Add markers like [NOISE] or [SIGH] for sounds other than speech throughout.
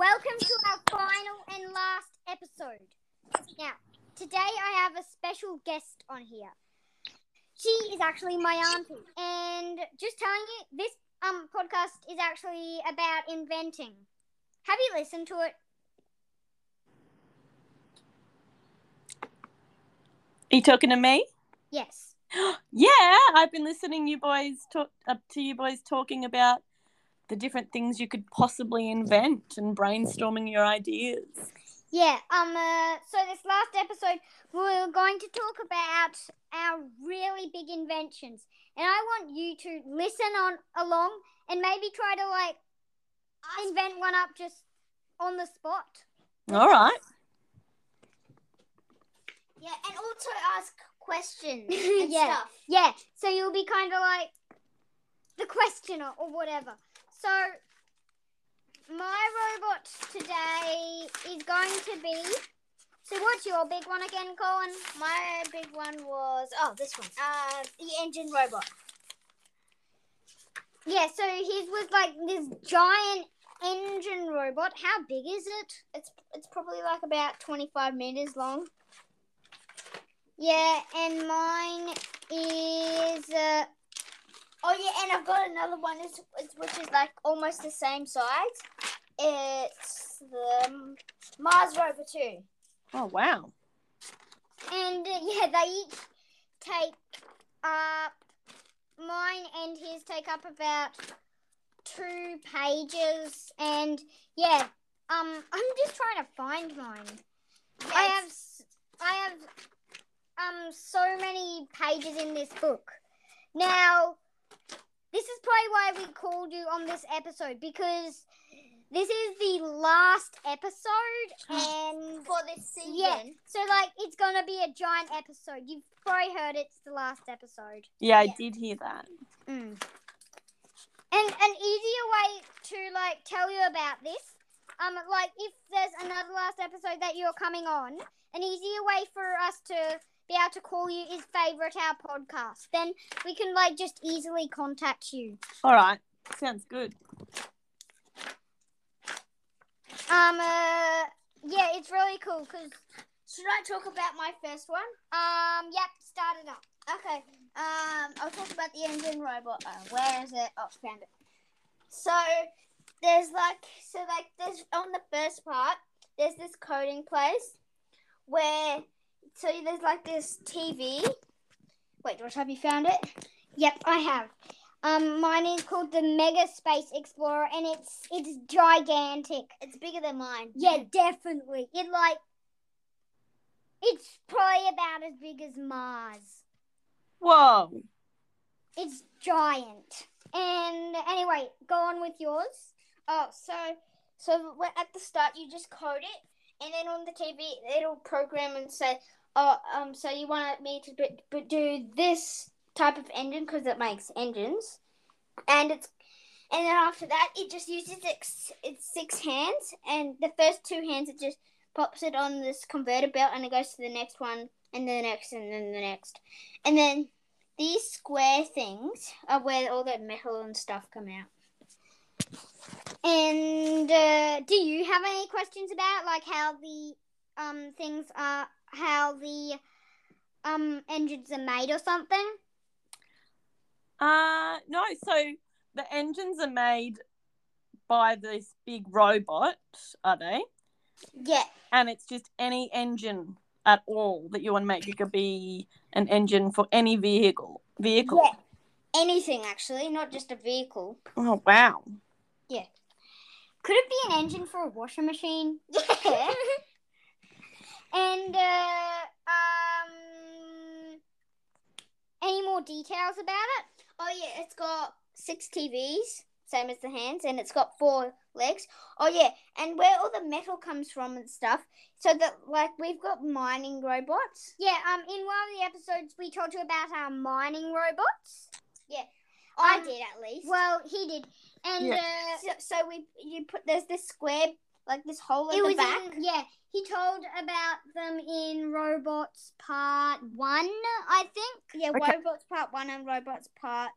Welcome to our final and last episode. Now, today I have a special guest on here. She is actually my auntie, and just telling you, this um podcast is actually about inventing. Have you listened to it? Are you talking to me? Yes. [GASPS] Yeah, I've been listening you boys talk up to you boys talking about the different things you could possibly invent and brainstorming your ideas. Yeah. Um. Uh, so this last episode, we we're going to talk about our really big inventions, and I want you to listen on along and maybe try to like invent one up just on the spot. All right. Yeah, and also ask questions [LAUGHS] and Yeah. stuff. Yeah. So you'll be kind of like the questioner or whatever. So my robot today is going to be. So what's your big one again, Colin? My big one was oh this one. Uh, the engine robot. Yeah. So his was like this giant engine robot. How big is it? It's it's probably like about twenty five meters long. Yeah, and mine is. Uh, Oh yeah, and I've got another one is is- which is like almost the same size. It's the Mars rover too. Oh wow. And uh, yeah, they each take up mine and his take up about two pages. And yeah, um, I'm just trying to find mine. I have I have um so many pages in this book. Now, this is probably why we called you on this episode because this is the last episode [GASPS] and for this season. yeah, so like it's gonna be a giant episode. You've probably heard it's the last episode. Yeah, I did hear that. Mm. And an easier way to like tell you about this, um, like if there's another last episode that you're coming on, an easier way for us to be able to call you is favorite our podcast. Then we can like just easily contact you. All right. Sounds good. Um, uh, yeah, it's really cool because Should I talk about my first one? um, yep, start it up. Okay. Um, I'll talk about the engine robot. Uh, where is it? Oh, found it. So there's like, so like, there's on the first part, there's this coding place where, so there's like this TV. Wait, Josh, have you found it? Yep, I have. Um, mine is called the Mega Space Explorer, and it's it's gigantic. It's bigger than mine. Yeah, definitely. It like it's probably about as big as Mars. Whoa. It's giant. And anyway, go on with yours. Oh, so so at the start you just code it, and then on the TV it'll program and say, oh, um, so you want me to b- do this type of engine because it makes engines, and it's and then after that it just uses its its six hands, and the first two hands it just pops it on this converter belt, and it goes to the next one, and then the next, and then the next, and then these square things are where all the metal and stuff come out. And uh, do you have any questions about like how the um things are how the um engines are made or something? Uh no, so the engines are made by this big robot, are they? Yeah. And it's just any engine at all that you want to make. It could be an engine for any vehicle. Vehicle. Yeah. Anything actually, not just a vehicle. Oh wow. Yeah. Could it be an engine for a washing machine? Yeah. [LAUGHS] [LAUGHS] And uh, um, any more details about it? oh yeah, it's got six TVs, same as the hands, and it's got four legs. Oh yeah, and where all the metal comes from and stuff. So that like we've got mining robots. Yeah. Um, in one of the episodes, we told you about our mining robots. Yeah. I Um, did at least. Well, he did, and Yeah. uh, so, so we you put there's this square like this hole in it the was back. in yeah. He told about them in Robots Part One, I think. Yeah, Okay. robots part one and robots part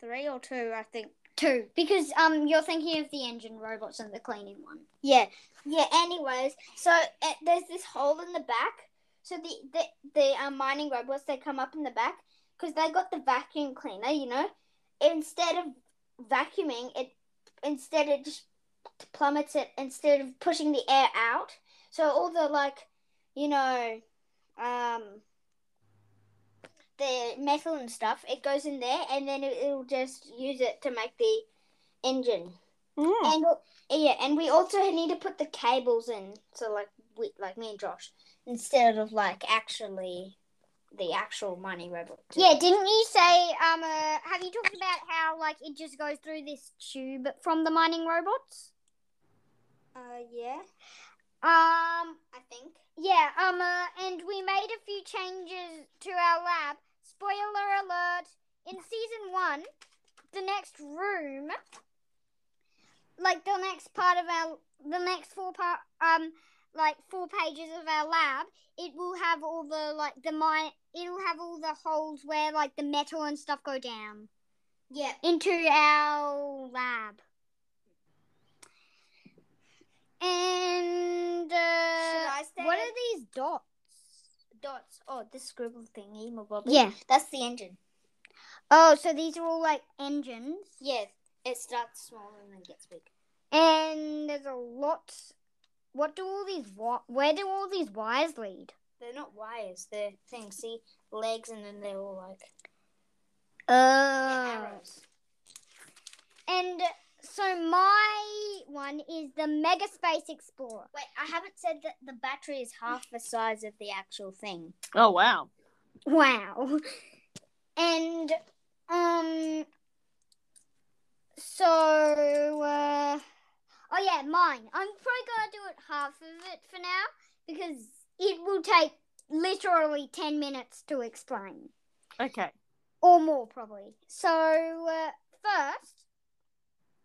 three or two, I think. two because um you're thinking of the engine robots and the cleaning one. Yeah, yeah. Anyways, so uh, there's this hole in the back. So the the the um, mining robots they come up in the back because they got the vacuum cleaner. You know, instead of vacuuming it, instead it just plummets it instead of pushing the air out. So all the like, you know, um, the metal and stuff, it goes in there, and then it, it'll just use it to make the engine. Mm. And yeah, and we also need to put the cables in. So like we like me and Josh, instead of like actually the actual mining robot. Yeah, didn't you say um uh, have you talked about how like it just goes through this tube from the mining robots? Uh, yeah, Um I think. yeah, um uh, and we made a few changes to our lab. Spoiler alert, in season 1, the next room like the next part of our the next four part um like four pages of our lab it will have all the like the mine it'll have all the holes where like the metal and stuff go down Yeah. into our lab and uh, what at- are these dots Dots. Oh, this scribble thingy, yeah That's the engine. oh so these are all like engines Yes. it starts small and then gets big. and there's a lot what do all these where do all these wires lead They're not wires. They're things. See, legs, and then they're all like uh, arrows. And so my one is the Mega Space Explorer. Wait, I haven't said that the battery is half the size of the actual thing. Oh wow. Wow. And um so uh oh yeah, mine. I'm probably gonna do it half of it for now because it will take literally ten minutes to explain. Okay. or more probably. So uh, first,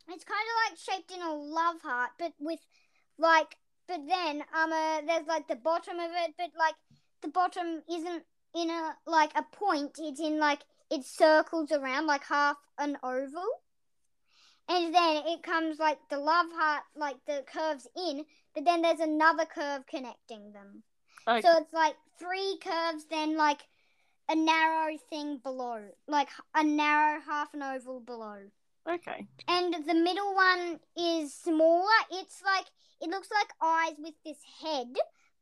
it's kind of like shaped in a love heart, but with like, but then um, uh, there's like the bottom of it, but like the bottom isn't in a like a point. It's in like it circles around like half an oval. And then it comes like the love heart, like the curves in, but then there's another curve connecting them. Okay. So it's like three curves, then like a narrow thing below, like a narrow half an oval below. Okay. And the middle one is smaller. It's like it looks like eyes with this head,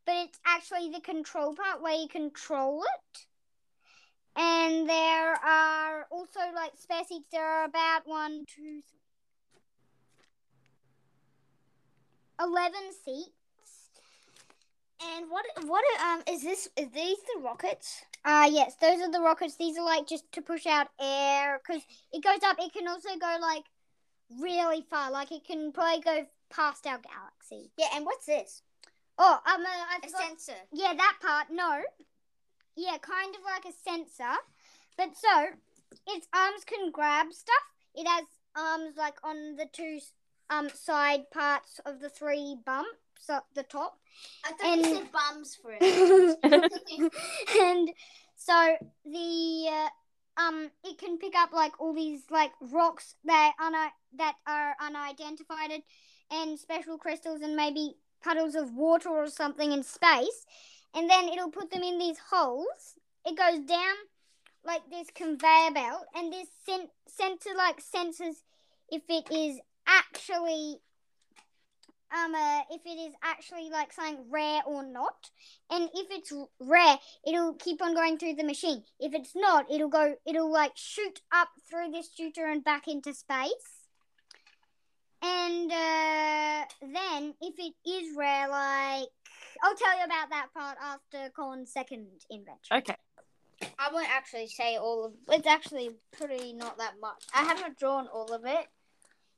but it's actually the control part where you control it. And there are also like spare seats. There are about one, two, three, eleven seats. And what? What? Um, is this? Is these the rockets? Uh yes, those are the rockets. These are like just to push out air because it goes up. It can also go like really far. Like it can probably go past our galaxy. Yeah. And what's this? Oh, um, uh, I A forgot. sensor. Yeah, that part. No. Yeah, kind of like a sensor. But so its arms can grab stuff. It has arms like on the two um side parts of the three bumps at the top. I thought And- you said bums for it. [LAUGHS] and so the uh, um it can pick up like all these like rocks that un- that are unidentified and special crystals and maybe puddles of water or something in space and then it'll put them in these holes it goes down like this conveyor belt and this sen- sensor like senses if it is actually um uh, if it is actually like something rare or not and if it's rare it'll keep on going through the machine if it's not it'll go it'll like shoot up through this shooter and back into space and uh, then if it is rare like i'll tell you about that part after colin's second invention Okay. I won't actually say all of. It's actually pretty not that much. I haven't drawn all of it.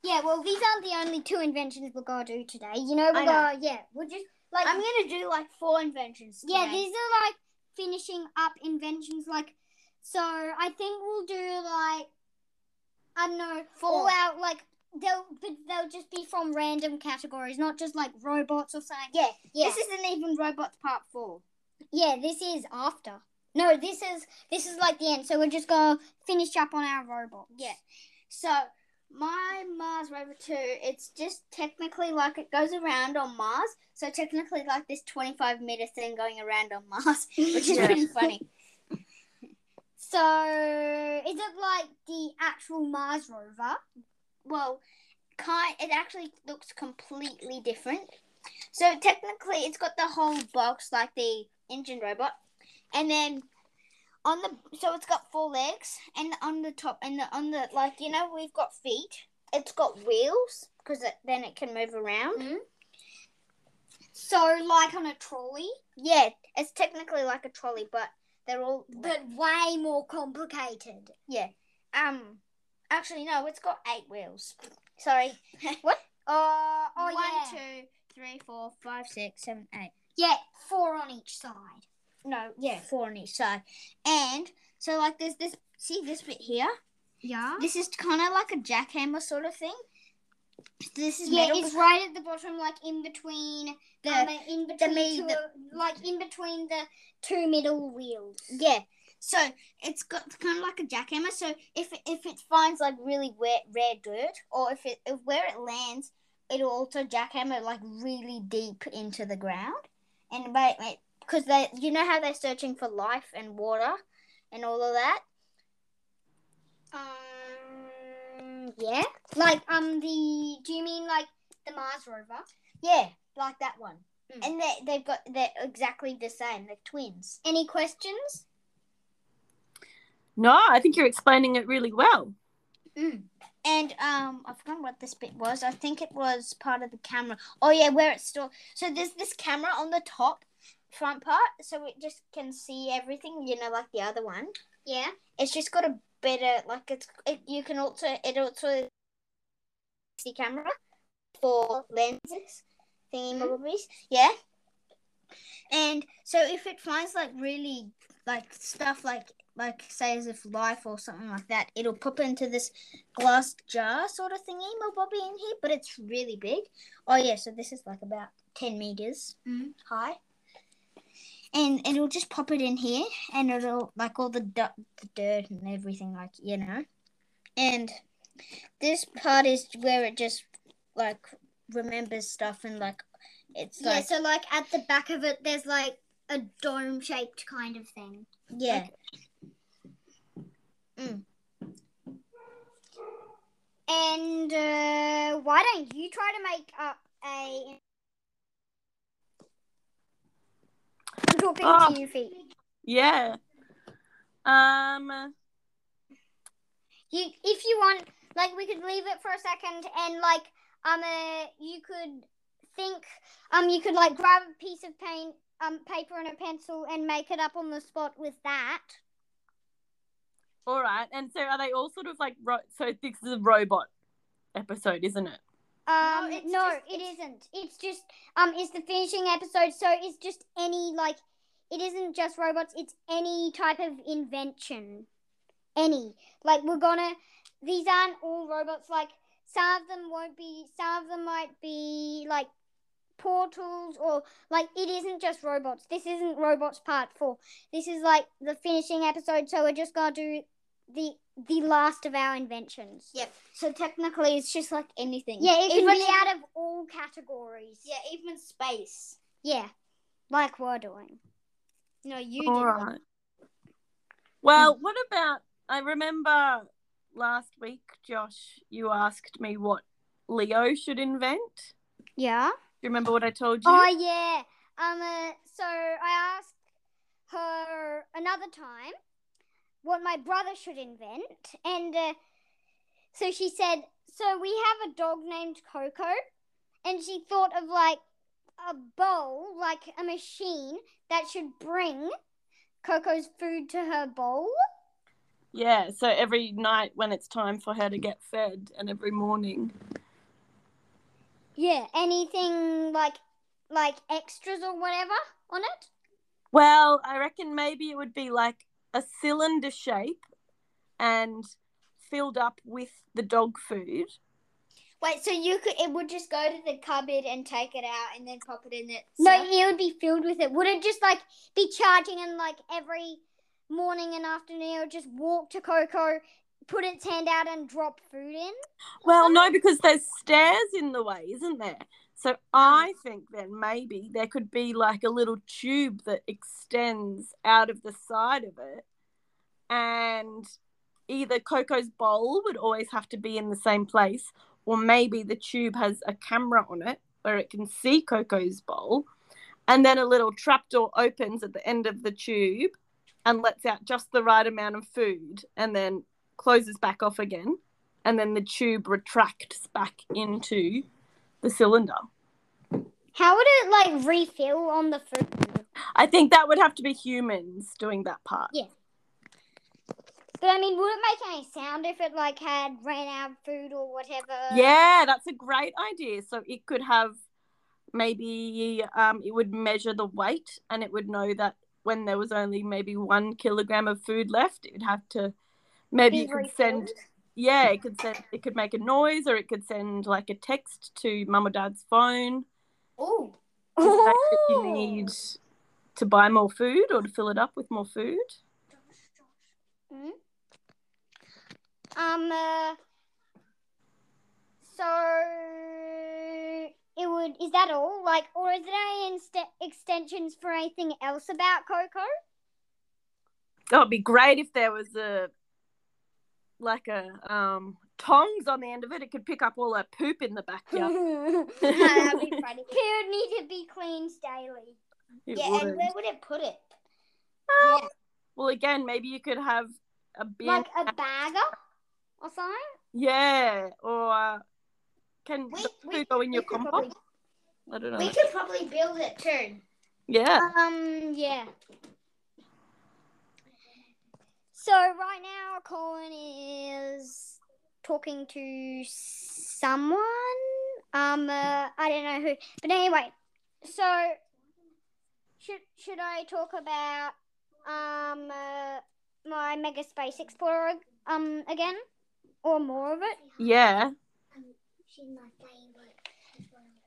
Yeah well these aren't the only two inventions we're gonna do today you know we're gonna yeah we're just like I'm gonna do like four inventions. Yeah, these are like finishing up inventions. Like, so I think we'll do like I don't know, Four. out like they'll but they'll just be from random categories, not just like robots or something. Yeah, Yeah. This isn't even robots part four. Yeah, this is after. No, this is this is like the end. So we're just gonna finish up on our robot. Yeah. So my Mars rover too. It's just technically like it goes around on Mars, so technically like this twenty-five meter thing going around on Mars, [LAUGHS] which is pretty funny. So, is it like the actual Mars rover? Well, kind it actually looks completely different. So technically, it's got the whole box like the engine robot, and then on the so it's got four legs, and on the top and the, on the like you know we've got feet. It's got wheels because it, then it can move around. So, like on a trolley, Yeah, it's technically like a trolley, but they're all but way more complicated. yeah. Um, actually no, it's got eight wheels. Sorry. [LAUGHS] Uh, oh One, yeah. two, three, four, five, six, seven, eight. Yeah, four on each side. No, yeah, four on each side. And so like there's this see this bit here? Yeah. This is kind of like a jackhammer sort of thing. This is Yeah, metal. it's right at the bottom, like in between the, um, in between two, the- like in between the two middle wheels. yeah. So it's got kind of like a jackhammer. So if it, if it finds like really wet rare dirt, or if it if where it lands, it'll also jackhammer like really deep into the ground. And wait, wait, because they you know how they're searching for life and water and all of that. Um, yeah, like um the. Do you mean like the Mars rover? Yeah, like that one. Mm. And they they've got they're exactly the same. They're twins. Any questions? No, I think you're explaining it really well. And um, I forgot what this bit was. I think it was part of the camera. Oh yeah, where it's still. So there's this camera on the top front part, so it just can see everything. You know, like the other one. Yeah. It's just got a better like it's. It, you can also it also see camera for lenses thingy mobbies. Yeah. And so if it finds like really like stuff like like say as if life or something like that, it'll pop into this glass jar sort of thingy, my bobby in here, but it's really big. Oh yeah, so this is like about ten meters Mhm. high. And it'll just pop it in here, and it'll like all the, du- the dirt and everything, like you know. And this part is where it just like remembers stuff and like it's yeah. like So like at the back of it, there's like a dome shaped kind of thing. yeah. And uh, why don't you try to make up a? [LAUGHS] I'm talking Oh. to you, Phoebe. Yeah. Um. You, if you want, like, we could leave it for a second, and like, um, uh, you could think, um, you could like grab a piece of paint, um, paper and a pencil, and make it up on the spot with that. All right. And so, are they all sort of like ro- so? This is a robot episode, isn't it? Um, it's no, just- it isn't. It's just um, it's the finishing episode, so it's just any like, it isn't just robots. It's any type of invention, any like we're gonna. These aren't all robots. Like some of them won't be. Some of them might be like portals or like it isn't just robots. This isn't robots part four. This is like the finishing episode. So we're just gonna do the the last of our inventions. Yep. So technically, it's just like anything. Yeah, it can even be out of all categories. Yeah, even space. Yeah, like we're doing. No, you All did. right. one. Well, what about? I remember last week, Josh, you asked me what Leo should invent. Yeah. Do you remember what I told you? Oh yeah. Um. Uh, so I asked her another time what my brother should invent, and uh, so she said, "So we have a dog named Coco," and she thought of like a bowl, like a machine that should bring Coco's food to her bowl. Yeah, so every night when it's time for her to get fed, and every morning. Yeah. Anything like like extras or whatever on it. Well, I reckon maybe it would be like a cylinder shape and filled up with the dog food. Wait, so you could? It would just go to the cupboard and take it out, and then pop it in it. No, it would be filled with it. Would it just like be charging and like every morning and afternoon it would just walk to Coco, put its hand out and drop food in? Well, no, because there's stairs in the way, isn't there? So um, I think then maybe there could be like a little tube that extends out of the side of it. And either Coco's bowl would always have to be in the same place, or maybe the tube has a camera on it where it can see Coco's bowl. And then a little trapdoor opens at the end of the tube and lets out just the right amount of food and then closes back off again. And then the tube retracts back into the cylinder. How would it like refill on the food? I think that would have to be humans doing that part. Yeah. But I mean, would it make any sound if it like had ran out of food or whatever? Yeah, that's a great idea. So it could have maybe um, it would measure the weight and it would know that when there was only maybe one kilogram of food left, it would have to maybe Be it could refilled? send yeah, it could send it could make a noise or it could send like a text to mum or dad's phone Oh, to that you need to buy more food or to fill it up with more food. Um. Uh, so it would. Is that all? Like, or is there any inst- extensions for anything else about Coco? Oh, it'd be great if there was a like a um tongs on the end of it. It could pick up all that poop in the [LAUGHS] backyard. that'd be [LAUGHS] funny. It would need to be cleaned daily. It yeah, would. and where would it put it? Um, Well, again, maybe you could have a bin. Like a bagger or something? yeah, or uh, can We- the we- go in your we could compost? I don't know. We could probably build it too. Yeah. Um, yeah. So right now, Colin is talking to someone. Um, uh, I don't know who, but anyway. So should should I talk about um uh, my Mega Space Explorer um again, or more of it? Yeah. She's my favorite.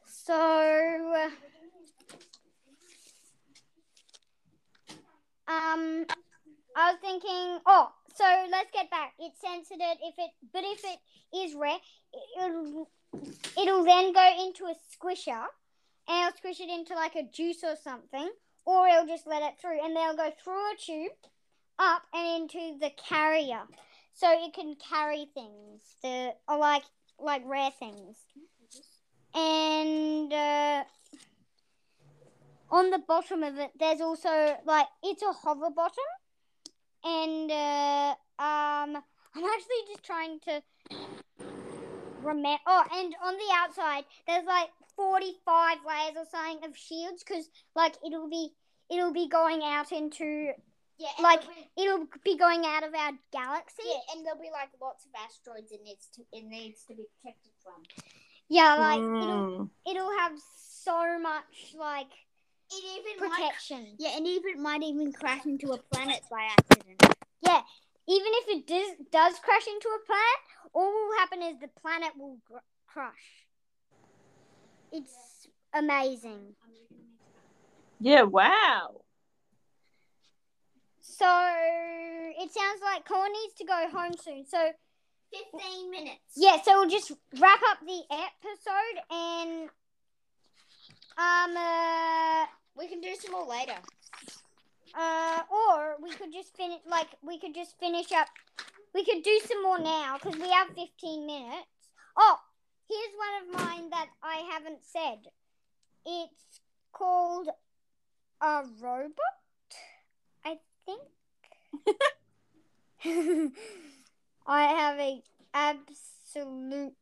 So, uh, um, I was thinking. Oh, so let's get back. It's censored. If it, but if it is rare, it'll it'll then go into a squisher, and it'll squish it into like a juice or something, or it'll just let it through, and they'll go through a tube, up and into the carrier, so it can carry things. The like like rare things and uh, on the bottom of it, there's also like it's a hover bottom, and uh, um, I'm actually just trying to remember. Oh, and on the outside, there's like 45 layers or something of shields because like it'll be it'll be going out into Yeah, Like- there'll be- it'll be going out of our galaxy. yeah, and there'll be like lots of asteroids it needs to it needs to be protected from. Yeah, like it'll Mm. it'll have so much like It even might, protection. yeah, and even might even crash into a planet by accident. Yeah, even if it does, does crash into a planet, all will happen is the planet will gr- crush. It's amazing. Yeah. Wow. So it sounds like Colin needs to go home soon. So Fifteen minutes. yeah, so we'll just wrap up the episode and um uh, we can do some more later. uh or we could just finish like we could just finish up. We could do some more now because we have fifteen minutes. Oh, here's one of mine that I haven't said. It's called a robot, I think. [LAUGHS] I have a absolutely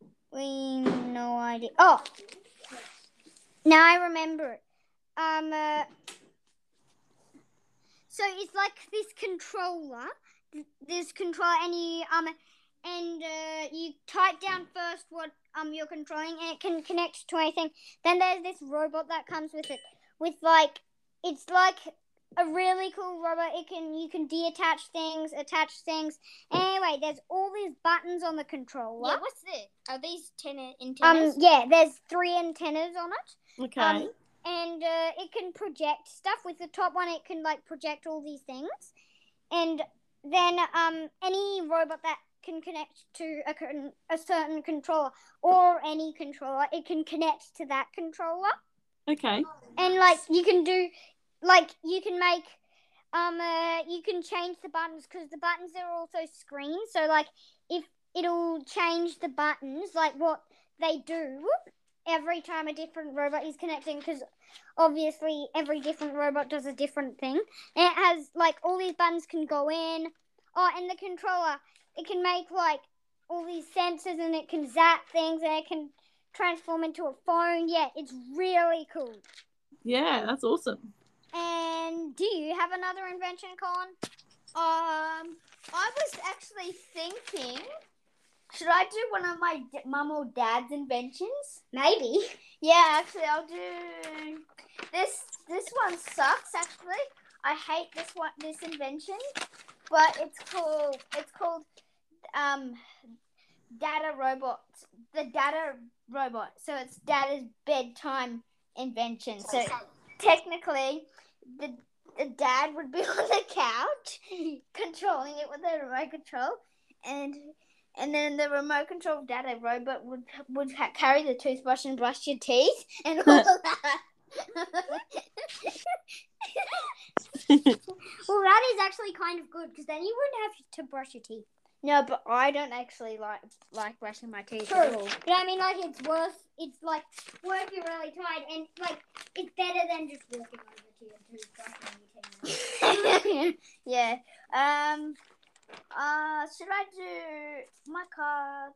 no idea. Oh, now I remember it. Um, uh, so it's like this controller, this controller, and you um, and uh, you type down first what um you're controlling, and it can connect to anything. Then there's this robot that comes with it, with like it's like a really cool robot. It can you can detach things, attach things. Anyway, there's all these buttons on the controller. Yeah, what's this? Are these ten um, antennas? yeah, there's three antennas on it. Okay. Um, and uh, it can project stuff. With the top one, it can like project all these things, and then um, any robot that can connect to a, con- a certain controller or any controller. It can connect to that controller, Okay. and like you can do, like you can make, um, uh, you can change the buttons because the buttons are also screens. So like if it'll change the buttons, like what they do every time a different robot is connecting because obviously every different robot does a different thing. And it has like all these buttons can go in. Oh and the controller it can make like all these sensors and it can zap things and it can transform into a phone. Yeah it's really cool. Yeah, that's awesome. and do you have another invention colin? Um, I was actually thinking, should I do one of my d- mum or dad's inventions? maybe Yeah, actually, I'll do this. This one sucks. Actually, I hate this one. This invention, but it's called. It's called um, Data Robot. The Data Robot. So it's Data's bedtime invention. So technically, the the dad would be [LAUGHS] on the couch controlling it with a remote control, and and then the remote control data robot would would ha- carry the toothbrush and brush your teeth and all of that. [LAUGHS] well that is actually kind of good because then you wouldn't have to brush your teeth no, but I don't actually like like brushing my teeth True. at all. But I mean, like, it's worth, it's like working really tight, and like, it's better than just walking over to your toothbrush and your teeth. [LAUGHS] yeah. Um. Uh. Should I do my car?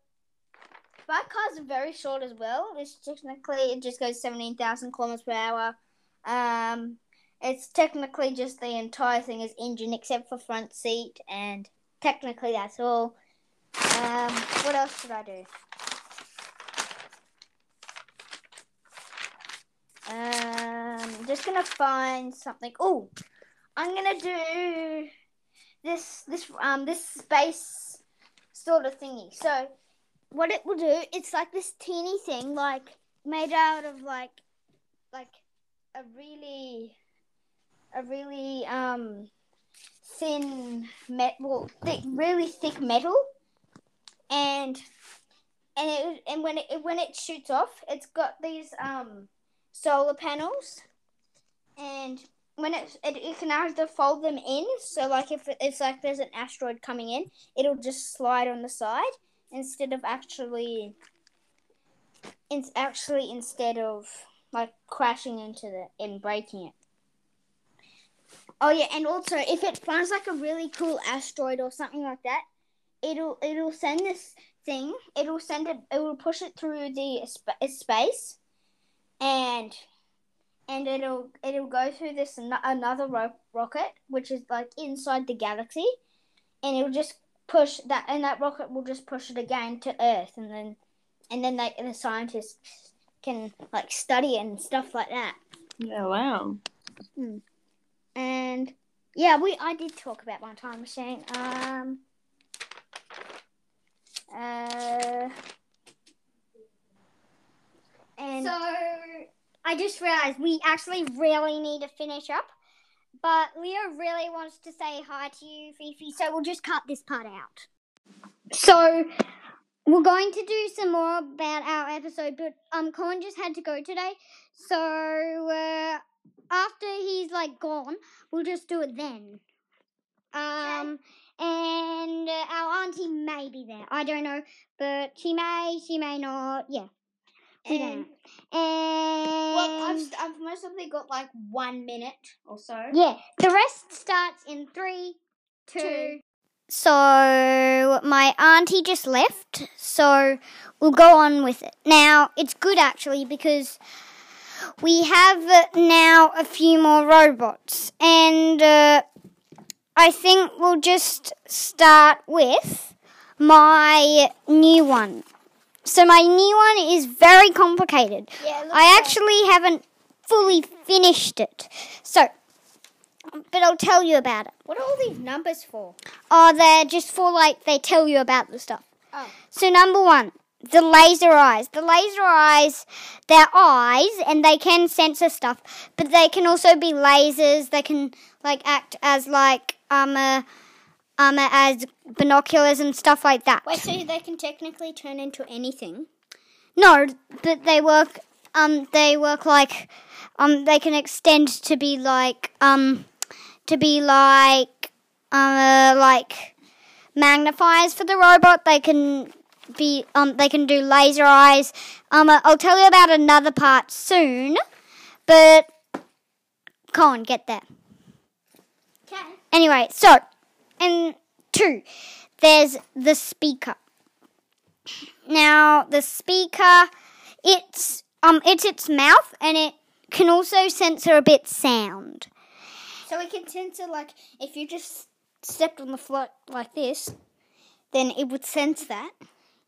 My car's very short as well. It's technically it just goes seventeen thousand kilometers per hour. Um. It's technically just the entire thing is engine except for front seat, and technically that's all. Um. What else should I do? Um. Just gonna find something. Oh, I'm gonna do this this um this space sort of thingy. So what it will do, it's like this teeny thing, like made out of like like a really a really um thin metal, thick, really thick metal, and and it and when it when it shoots off, it's got these um solar panels, and when it, it you can either fold them in, so like if it's like there's an asteroid coming in, it'll just slide on the side instead of actually, it's actually instead of like crashing into the and breaking it. Oh yeah, and also if it finds like a really cool asteroid or something like that, it'll it'll send this thing. It'll send it. It will push it through the sp- space, and and it'll it'll go through this another ro- rocket which is like inside the galaxy and it'll just push that and that rocket will just push it again to earth and then and then like the scientists can like study it and stuff like that Yeah, wow. and yeah we i did talk about my time machine um uh and So, I just realized we actually really need to finish up. But Leo really wants to say hi to you, Fifi, so we'll just cut this part out. So, we're going to do some more about our episode, but um, Colin just had to go today. So, uh, after he's like gone, we'll just do it then. Um, and uh, our auntie may be there. I don't know, but she may, she may not. Yeah. And. And well I've, I've mostly got like one minute or so yeah, the rest starts in three, two. Two. So my auntie just left, so we'll go on with it. Now it's good actually because we have now a few more robots, and uh, I think we'll just start with my new one. So my new one is very complicated. yeah I actually haven't fully finished it. So, but I'll tell you about it. what are all these numbers for Oh, they're just for like, they tell you about the stuff. Oh. So, number one, the laser eyes. The laser eyes, they're eyes and they can censor stuff, but they can also be lasers. They can like act as like, um, uh, um as binoculars and stuff like that. Wait, so they can technically turn into anything? No, but they work. Um, they work like. Um, they can extend to be like. Um, to be like. Uh, like magnifiers for the robot. They can be. Um, they can do laser eyes. Um, uh, I'll tell you about another part soon, but. Colin, get there. Okay. Anyway, so and two, there's the speaker. Now the speaker, it's um it's its mouth and it can also censor a bit sound. So it can censor like if you just stepped on the floor like this, then it would sense that.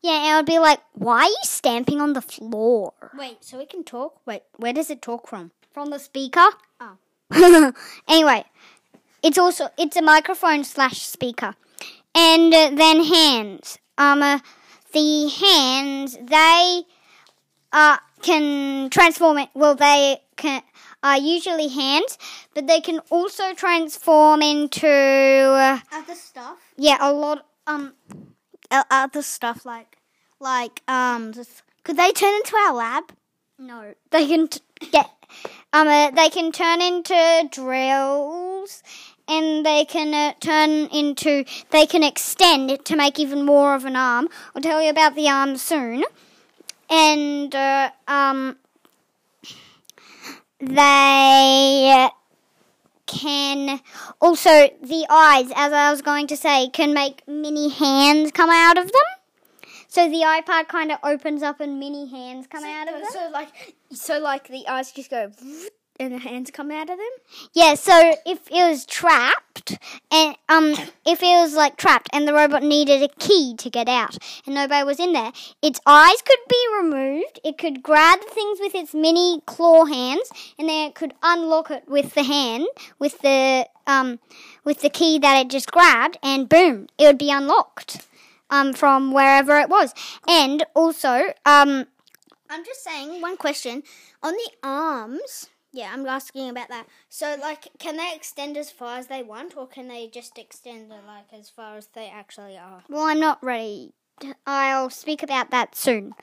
Yeah, it would be like, why are you stamping on the floor? Wait, so it can talk? Wait, where does it talk from? From the speaker? Oh. [LAUGHS] anyway, it's also it's a microphone slash speaker, and uh, then hands. Um, uh, the hands they uh can transform it. Well, they can are usually hands, but they can also transform into uh, Other stuff? yeah a lot. Um, other stuff like, like um, just, could they turn into our lab? no, they can t- get um uh, they can turn into drills. And they can uh, turn into, they can extend to make even more of an arm. I'll tell you about the arm soon. And uh, um, they can also the eyes, as I was going to say, can make mini hands come out of them. So the iPad kind of opens up and mini hands come out of them. So like, so like the eyes just go, [LAUGHS] and the hands come out of them. Yeah, so if it was trapped and um if it was like trapped and the robot needed a key to get out and nobody was in there, its eyes could be removed, it could grab things with its mini claw hands and then it could unlock it with the hand with the um with the key that it just grabbed and boom, it would be unlocked um from wherever it was. And also um I'm just saying one question on the arms. Yeah, I'm asking about that. So, like, can they extend as far as they want, or can they just extend it, like as far as they actually are? Well, I'm not ready. I'll speak about that soon.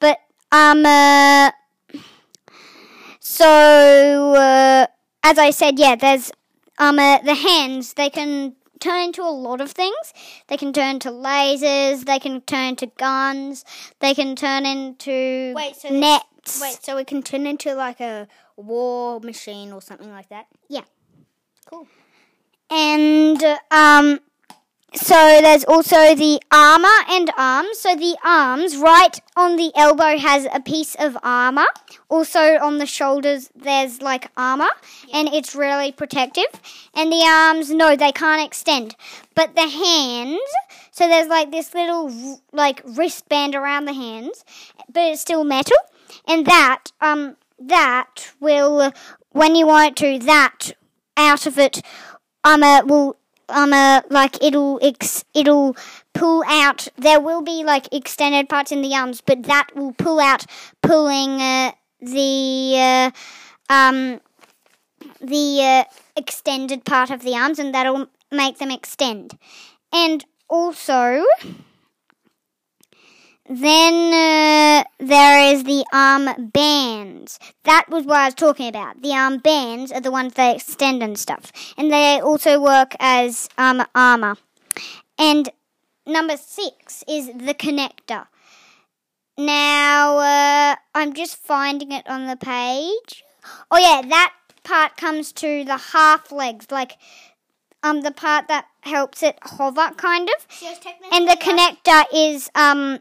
But um, uh, so uh, as I said, yeah, there's um uh, the hands. They can turn into a lot of things. They can turn to lasers. They can turn into guns. They can turn into Wait, so nets. Wait, so it can turn into like a war machine or something like that? Yeah. Cool. And um, so there's also the armor and arms. So the arms, right on the elbow, has a piece of armor. Also on the shoulders, there's like armor, and it's really protective. And the arms, no, they can't extend. But the hands, so there's like this little like wristband around the hands, but it's still metal. And that, um, that will, when you want it to, that out of it uh, will um uh, like it'll ex- it'll pull out there will be like extended parts in the arms but that will pull out pulling uh, the uh, um the uh, extended part of the arms and that'll make them extend. And also then uh, there is the arm bands. That was what I was talking about. The arm bands are the ones that extend and stuff, and they also work as um, armor. And number six is the connector. Now uh, I'm just finding it on the page. Oh yeah, that part comes to the half legs, like um the part that helps it hover, kind of. And the connector is um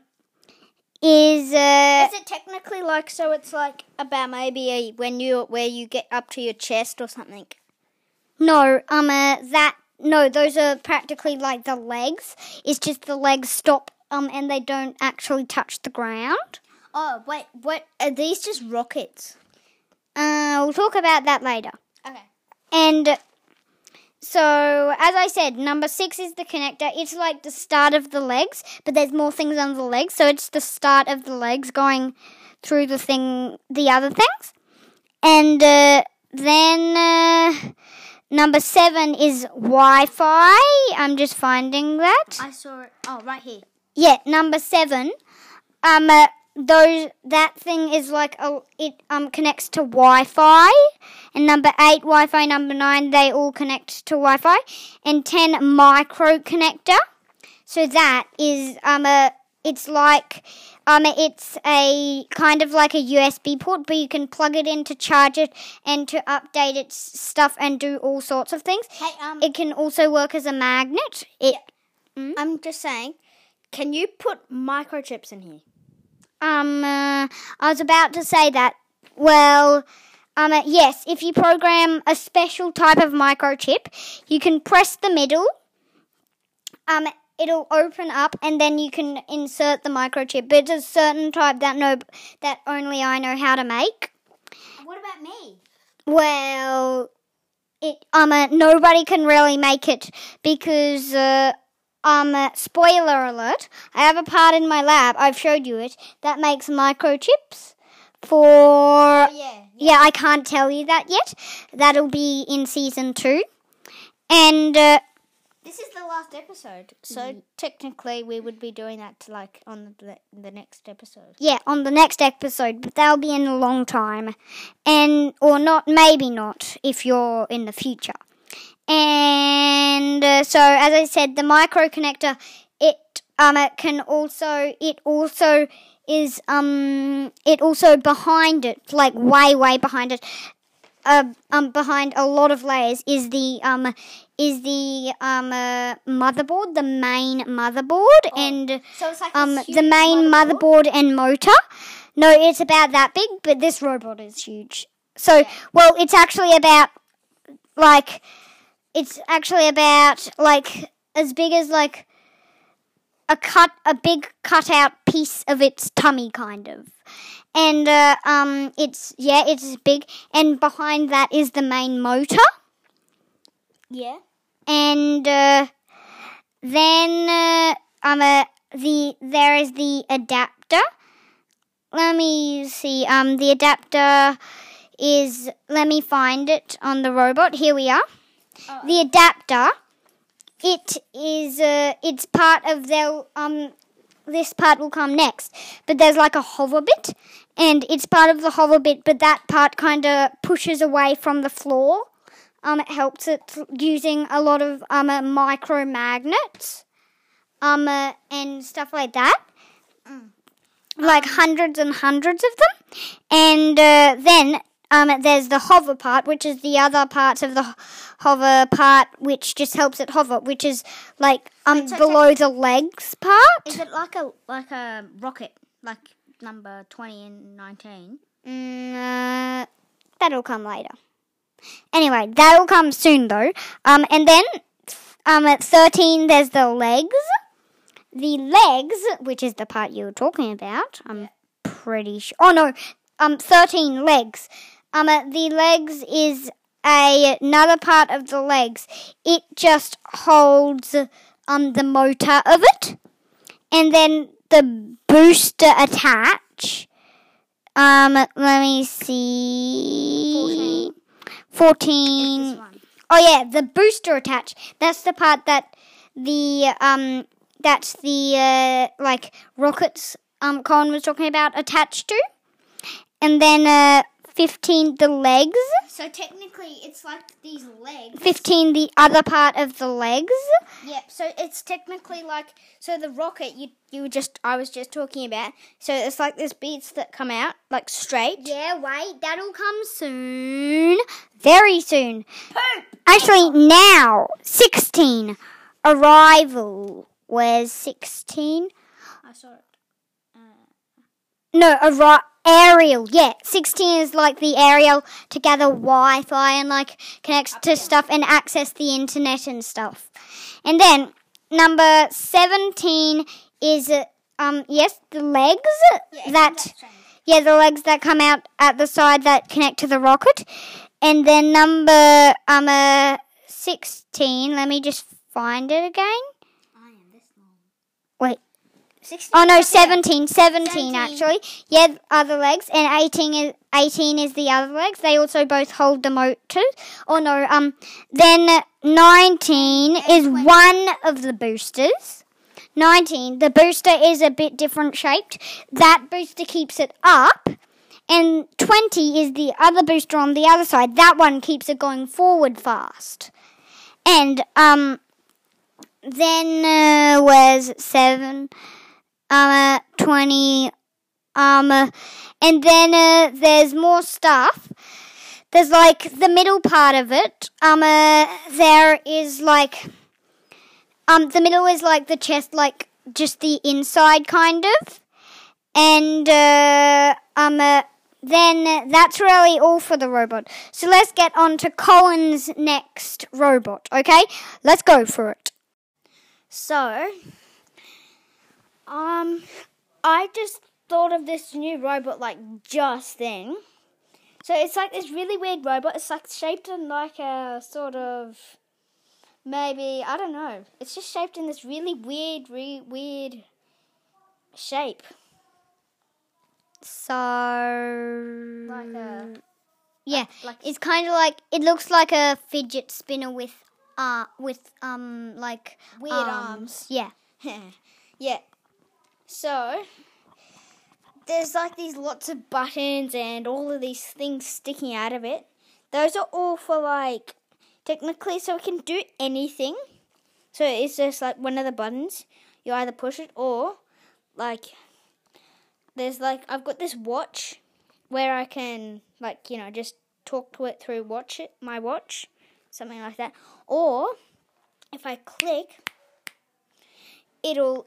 is uh Is it technically like so? It's like about maybe a, when you where you get up to your chest or something. no um uh, that no those are practically like the legs. It's just the legs stop um and they don't actually touch the ground. Oh wait, what are these? Just rockets? Uh, we'll talk about that later. Okay. And so, as I said, number six is the connector. It's like the start of the legs, but there's more things on the legs. So it's the start of the legs going through the thing, the other things. And uh, then uh, number seven is Wi-Fi. I'm just finding that. I saw it. Oh, right here. Yeah, number seven. Um, uh, those that thing is like a it um connects to Wi-Fi, and number eight Wi-Fi, number nine they all connect to Wi-Fi, and ten micro connector. So that is um a it's like um it's a kind of like a USB port, but you can plug it in to charge it and to update its stuff and do all sorts of things. Hey, um, It can also work as a magnet. It I'm just saying, can you put microchips in here? Um, uh, I was about to say that. Well, um, uh, yes, if you program a special type of microchip, you can press the middle. Um, it'll open up, and then you can insert the microchip. But it's a certain type that no, that only I know how to make. What about me? Well, it um, uh, nobody can really make it because uh, um, uh, spoiler alert. I have a part in my lab. I've showed you it that makes microchips for. Oh, yeah. Yeah, I can't tell you that yet. That'll be in season two, and uh, This is the last episode, so technically we would be doing that to like on the the next episode. yeah, on the next episode. But that'll be in a long time, and or not, maybe not if you're in the future. And uh, so, as I said, the micro connector, it um, it can also, it also is um, it also behind it, like way, way behind it, uh, um, behind a lot of layers is the um, is the um, uh, motherboard, the main motherboard, and So it's like um, the main motherboard and motor. No, it's about that big, but this robot is huge. So, well, it's actually about like it's actually about like as big as like a cut a big cutout piece of its tummy kind of and uh, um it's yeah it's big and behind that is the main motor Yeah. and uh, then uh, um uh, the there is the adapter. Let me see. Um, the adapter is. Let me find it on the robot. Here we are. The adapter. It is. Uh, it's part of their. Um, this part will come next, but there's like a hover bit, and it's part of the hover bit, but that part kind of pushes away from the floor. Um, it helps it using a lot of um uh, micro magnets, um, uh, and stuff like that. Like hundreds and hundreds of them, and uh, then um, there's the hover part, which is the other parts of the hover part, which just helps it hover, which is like um Wait, so- below the legs part. Is it like a like a rocket, like number twenty and nineteen? Mm, uh, that'll come later. Anyway, that'll come soon though. Um, and then um at thirteen, there's the legs. The legs, which is the part you were talking about, I'm pretty sure. Oh no, um, thirteen legs. Um, the legs is a another part of the legs. It just holds um the motor of it, and then the booster attach. Um, let me see. 14. This one. Oh yeah, the booster attach. That's the part that the um that's the uh like rockets um Colin was talking about attached to. And then uh 15 the legs. So technically, it's like these legs. 15 the other part of the legs. Yep. So it's technically like so the rocket you you were just I was just talking about. So it's like these beats that come out like straight. Yeah, wait, that'll come soon. Very soon. Actually, now 16 arrival. Where's 16? I saw it. Uh. No, arri- aerial. Yeah, 16 is like the aerial to gather Wi-Fi and like connect to stuff and access the internet and stuff. And then number 17 is um yes, the legs that yeah, the legs that come out at the side that connect to the rocket. And then number um uh, 16, let me just find it again. I am this long. Wait. 16. Oh no, something. 17, 17, 17. actually. Yeah, other legs, and 18 is 18 is the other legs. They also both hold the motors. Oh no, um, then 19 is 20. one of the boosters. 19, the booster is a bit different shaped. That booster keeps it up. And 20 is the other booster on the other side. That one keeps it going forward fast. And, um, then, uh, was 7, um, uh, 20, um, and then, uh, there's more stuff. There's like the middle part of it. Um, uh, there is like, um, the middle is like the chest, like just the inside kind of. And, uh, um, uh, then that's really all for the robot. So let's get on to Colin's next robot, okay? Let's go for it. So, um, I just thought of this new robot like just then. So it's like this really weird robot. It's like shaped in like a sort of maybe I don't know. It's just shaped in this really weird, re- weird shape. So, Like a yeah, like it's kind of like it looks like a fidget spinner with uh with um like weird arms. Yeah. [LAUGHS] yeah. So there's like these lots of buttons and all of these things sticking out of it. Those are all for like technically so it can do anything. So it's just like one of the buttons. You either push it or like there's like I've got this watch where I can like, you know, just talk to it through watch it my watch. Something like that. Or if I click it'll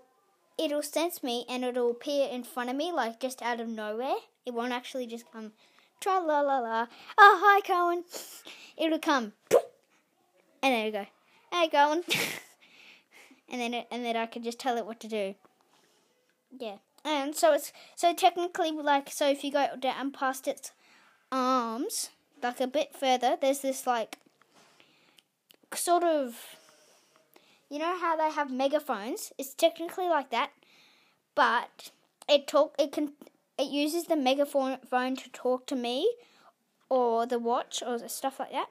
it'll sense me and it'll appear in front of me like just out of nowhere. It won't actually just come tra la la la. Oh hi Cohen. It'll come and there you go. Hey Cohen. [LAUGHS] and then it, and then I can just tell it what to do. Yeah. And so it's so technically like so if you go down past its arms, like a bit further, there's this like sort of you know how they have megaphones? It's technically like that, but it talk it can it uses the megaphone phone to talk to me or the watch or stuff like that.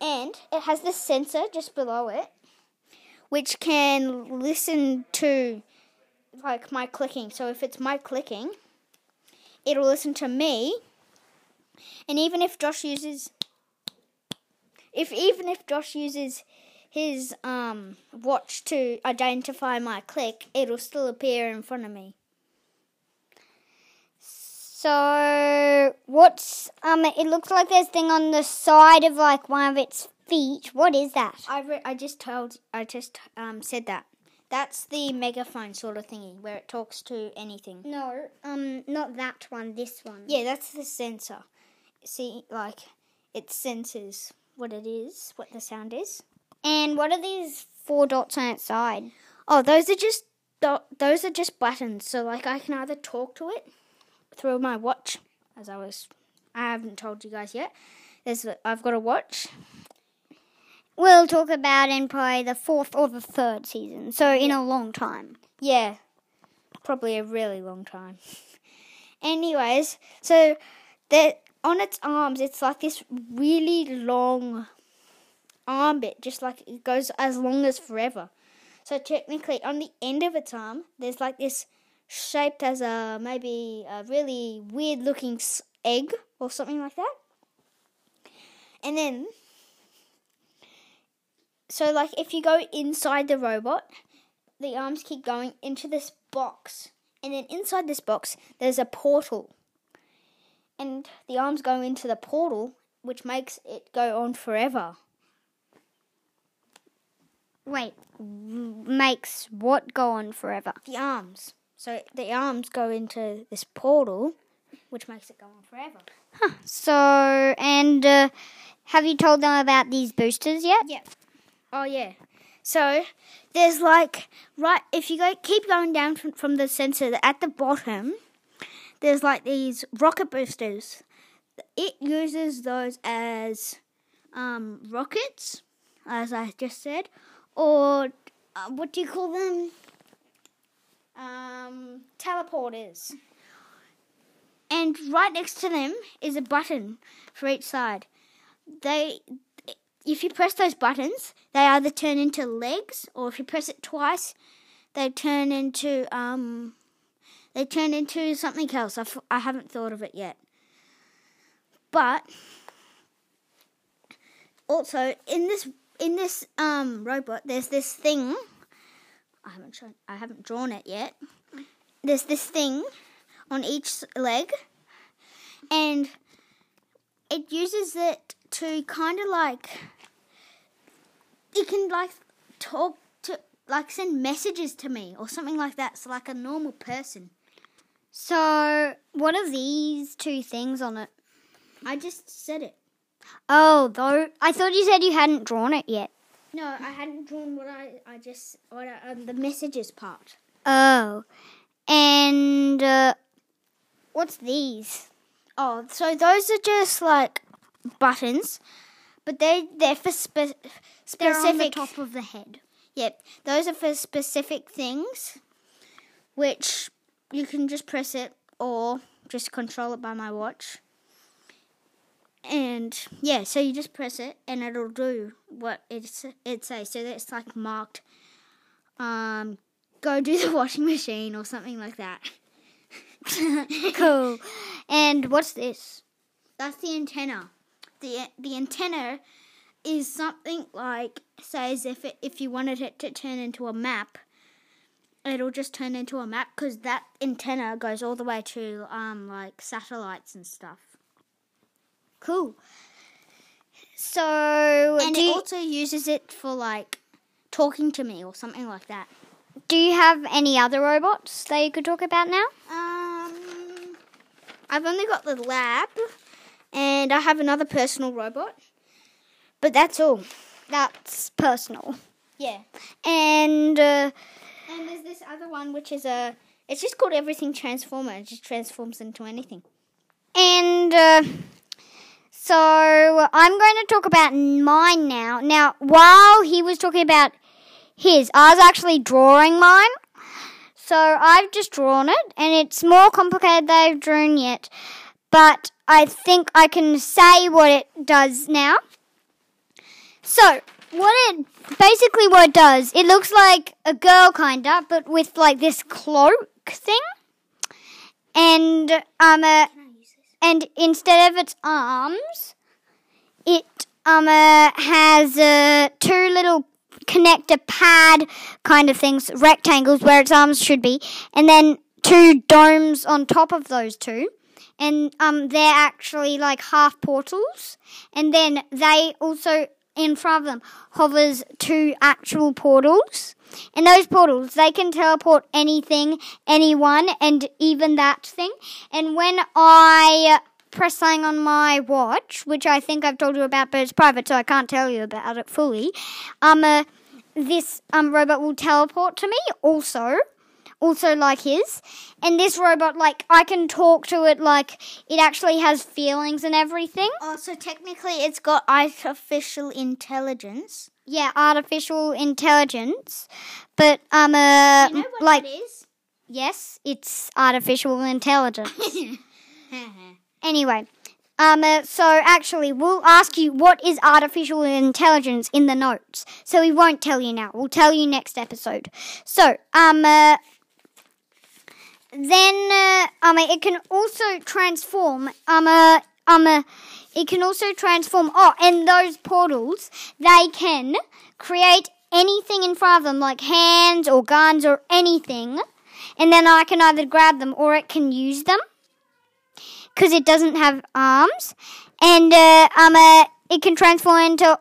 And it has this sensor just below it which can listen to like my clicking. So if it's my clicking, it'll listen to me. And even if Josh uses if even if Josh uses his um watch to identify my click, it'll still appear in front of me. So what's um? It looks like there's thing on the side of like one of its feet. What is that? I re- I just told I just um said that. That's the megaphone sort of thingy where it talks to anything. No, um, not that one. This one. Yeah, that's the sensor. See, like it senses what it is, what the sound is. And what are these four dots on its side? Oh, those are just tho- those are just buttons. So like I can either talk to it through my watch, as I was. I haven't told you guys yet. There's I've got a watch. We'll talk about in probably the fourth or the third season. So in a long time. Yeah, probably a really long time. [LAUGHS] Anyways, so that on its arms, it's like this really long arm bit, just like it goes as long as forever. So technically, on the end of its arm, there's like this shaped as a maybe a really weird looking egg or something like that. And then, so like if you go inside the robot, the arms keep going into this box. And then inside this box, there's a portal. And the arms go into the portal, which makes it go on forever. Wait, makes what go on forever? The arms. So the arms go into this portal, which makes it go on forever. Huh. So, and uh, have you told them about these boosters yet? Yeah. Oh yeah. So there's like right if you go keep going down from, from the sensor at the bottom, there's like these rocket boosters. It uses those as um, rockets, as I just said, or uh, what do you call them? um, teleporters. And right next to them is a button for each side. They, if you press those buttons, they either turn into legs, or if you press it twice, they turn into um, they turn into something else. I f- I haven't thought of it yet. But also in this in this um robot, there's this thing. I haven't shown, I haven't drawn it yet. There's this thing on each leg, and it uses it to kind of like it can like talk to like send messages to me or something like that. So like a normal person. So, what are these two things on it? I just said it. Oh, though I thought you said you hadn't drawn it yet. No, I hadn't drawn what I I just what I, um, the messages part. Oh, and uh, what's these? Oh, so those are just like buttons, but they they're for spe- They're on the specific. top of the head. Yep, those are for specific things, which you can just press it or just control it by my watch. And yeah, so you just press it and it'll do what it's it says. So that's like marked, um, go do the [LAUGHS] washing machine or something like that. [LAUGHS] Cool. And what's this? That's the antenna. the The antenna is something like, say, as if it, if you wanted it to turn into a map, it'll just turn into a map because that antenna goes all the way to um like satellites and stuff. Cool. So, And it also uses it for like talking to me or something like that. do you have any other robots that you could talk about now? Um, I've only got the lab, and I have another personal robot, but that's all. That's personal. Yeah. And uh, And there's this other one which is a. It's just called Everything Transformer. It just transforms into anything. And uh, so I'm going to talk about mine now. Now, while he was talking about his, I was actually drawing mine. So I've just drawn it, and it's more complicated than I've drawn yet. But I think I can say what it does now. So, what it basically what it does, it looks like a girl kinda, but with like this cloak thing. And um uh, and instead of its arms, it um uh, has uh, two little connector pad kind of things, rectangles where its arms should be, and then two domes on top of those two. And um, they're actually like half portals, and then they also in front of them hovers two actual portals. And those portals, they can teleport anything, anyone, and even that thing. And when I press something on my watch, which I think I've told you about, but it's private, so I can't tell you about it fully. Um, uh, this um robot will teleport to me also, also like his. And this robot, like I can talk to it, like it actually has feelings and everything. Oh, so technically it's got artificial intelligence. Yeah, artificial intelligence, but um, uh, You know what like yes, it's artificial intelligence. [LAUGHS] Anyway, um, uh, so actually, we'll ask you what is artificial intelligence in the notes. So we won't tell you now. We'll tell you next episode. So, um, uh, then, uh, um, it can also transform, um, uh, um, uh, it can also transform. Oh, and those portals, they can create anything in front of them, like hands or guns or anything, and then I can either grab them or it can use them because it doesn't have arms, and uh, um, uh, it can transform into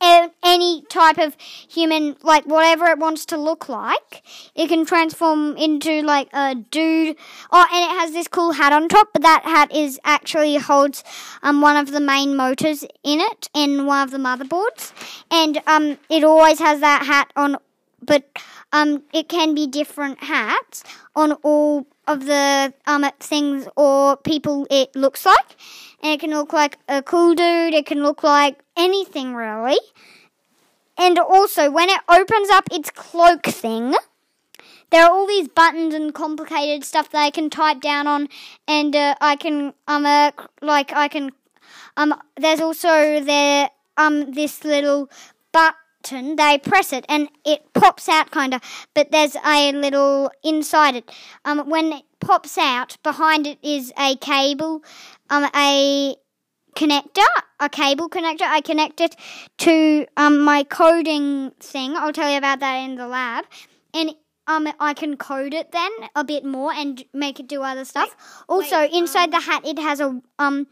any type of human, like whatever it wants to look like. It can transform into like a dude. Oh, and it has this cool hat on top, but that hat is actually holds um one of the main motors in it in one of the motherboards, and um it always has that hat on, but um it can be different hats on all of the um things or people it looks like. And it can look like a cool dude, it can look like anything really. And also when it opens up its cloak thing, there are all these buttons and complicated stuff that I can type down on, and uh, I can um uh, like I can um there's also there um this little button they press it and it pops out kind of but there's a little inside it um when it pops out behind it is a cable um a connector a cable connector i connect it to um my coding thing i'll tell you about that in the lab and um, I can code it then a bit more and make it do other stuff. also, wait, inside um, the hat, it has a um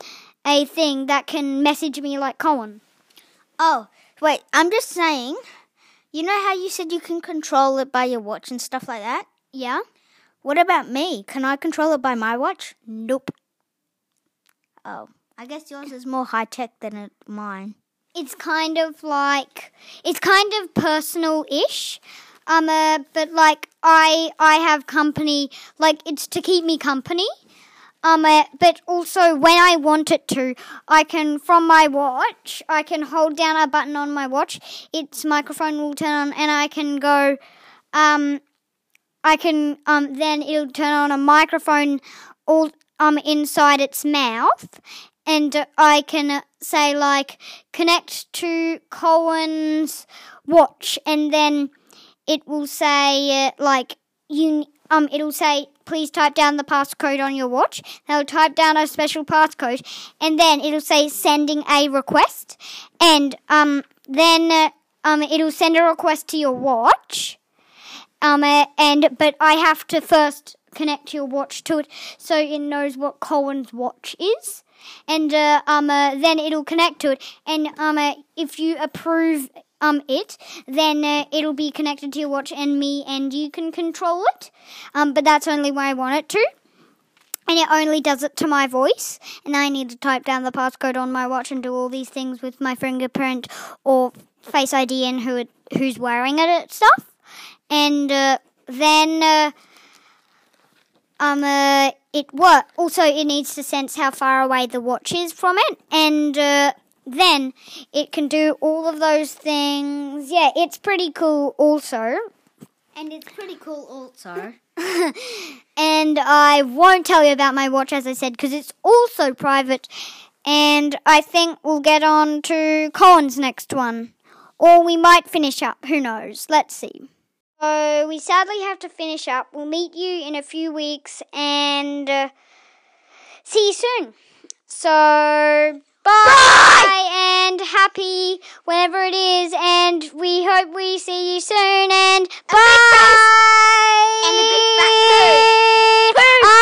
a thing that can message me like Colin. Oh, wait, I'm just saying. You know how you said you can control it by your watch and stuff like that? Yeah. What about me? Can I control it by my watch? Nope. Oh, I guess yours is more high tech than it, mine. it's kind of like it's kind of personal ish um uh, but like i i have company like it's to keep me company um uh, but also when i want it to i can from my watch i can hold down a button on my watch its microphone will turn on and i can go um i can um then it'll turn on a microphone all um inside its mouth and I can uh, say like connect to Cohen's watch, and then it will say uh, like you um it'll say please type down the passcode on your watch. They'll type down a special passcode, and then it'll say sending a request, and um then uh, um it'll send a request to your watch. Um, uh, and but I have to first connect your watch to it so it knows what Cohen's watch is, and uh, um, uh, then it'll connect to it. And um, uh, if you approve um it, then uh, it'll be connected to your watch, and me and you can control it. Um, but that's only when I want it to. And it only does it to my voice, and I need to type down the passcode on my watch and do all these things with my fingerprint or Face ID and who it, who's wearing it and stuff and uh, then uh, um uh, it work. Also, it needs to sense how far away the watch is from it, and uh, then it can do all of those things. Yeah, it's pretty cool. Also, And it's pretty cool also. [LAUGHS] and I won't tell you about my watch, as I said, because it's also private. And I think we'll get on to Colin's next one. Or we might finish up. Who knows? Let's see. So we sadly have to finish up. We'll meet you in a few weeks and uh, see you soon. So Bye, Bye! and happy whenever it is, and we hope we see you soon. And a bye. And a big fat poo. poo.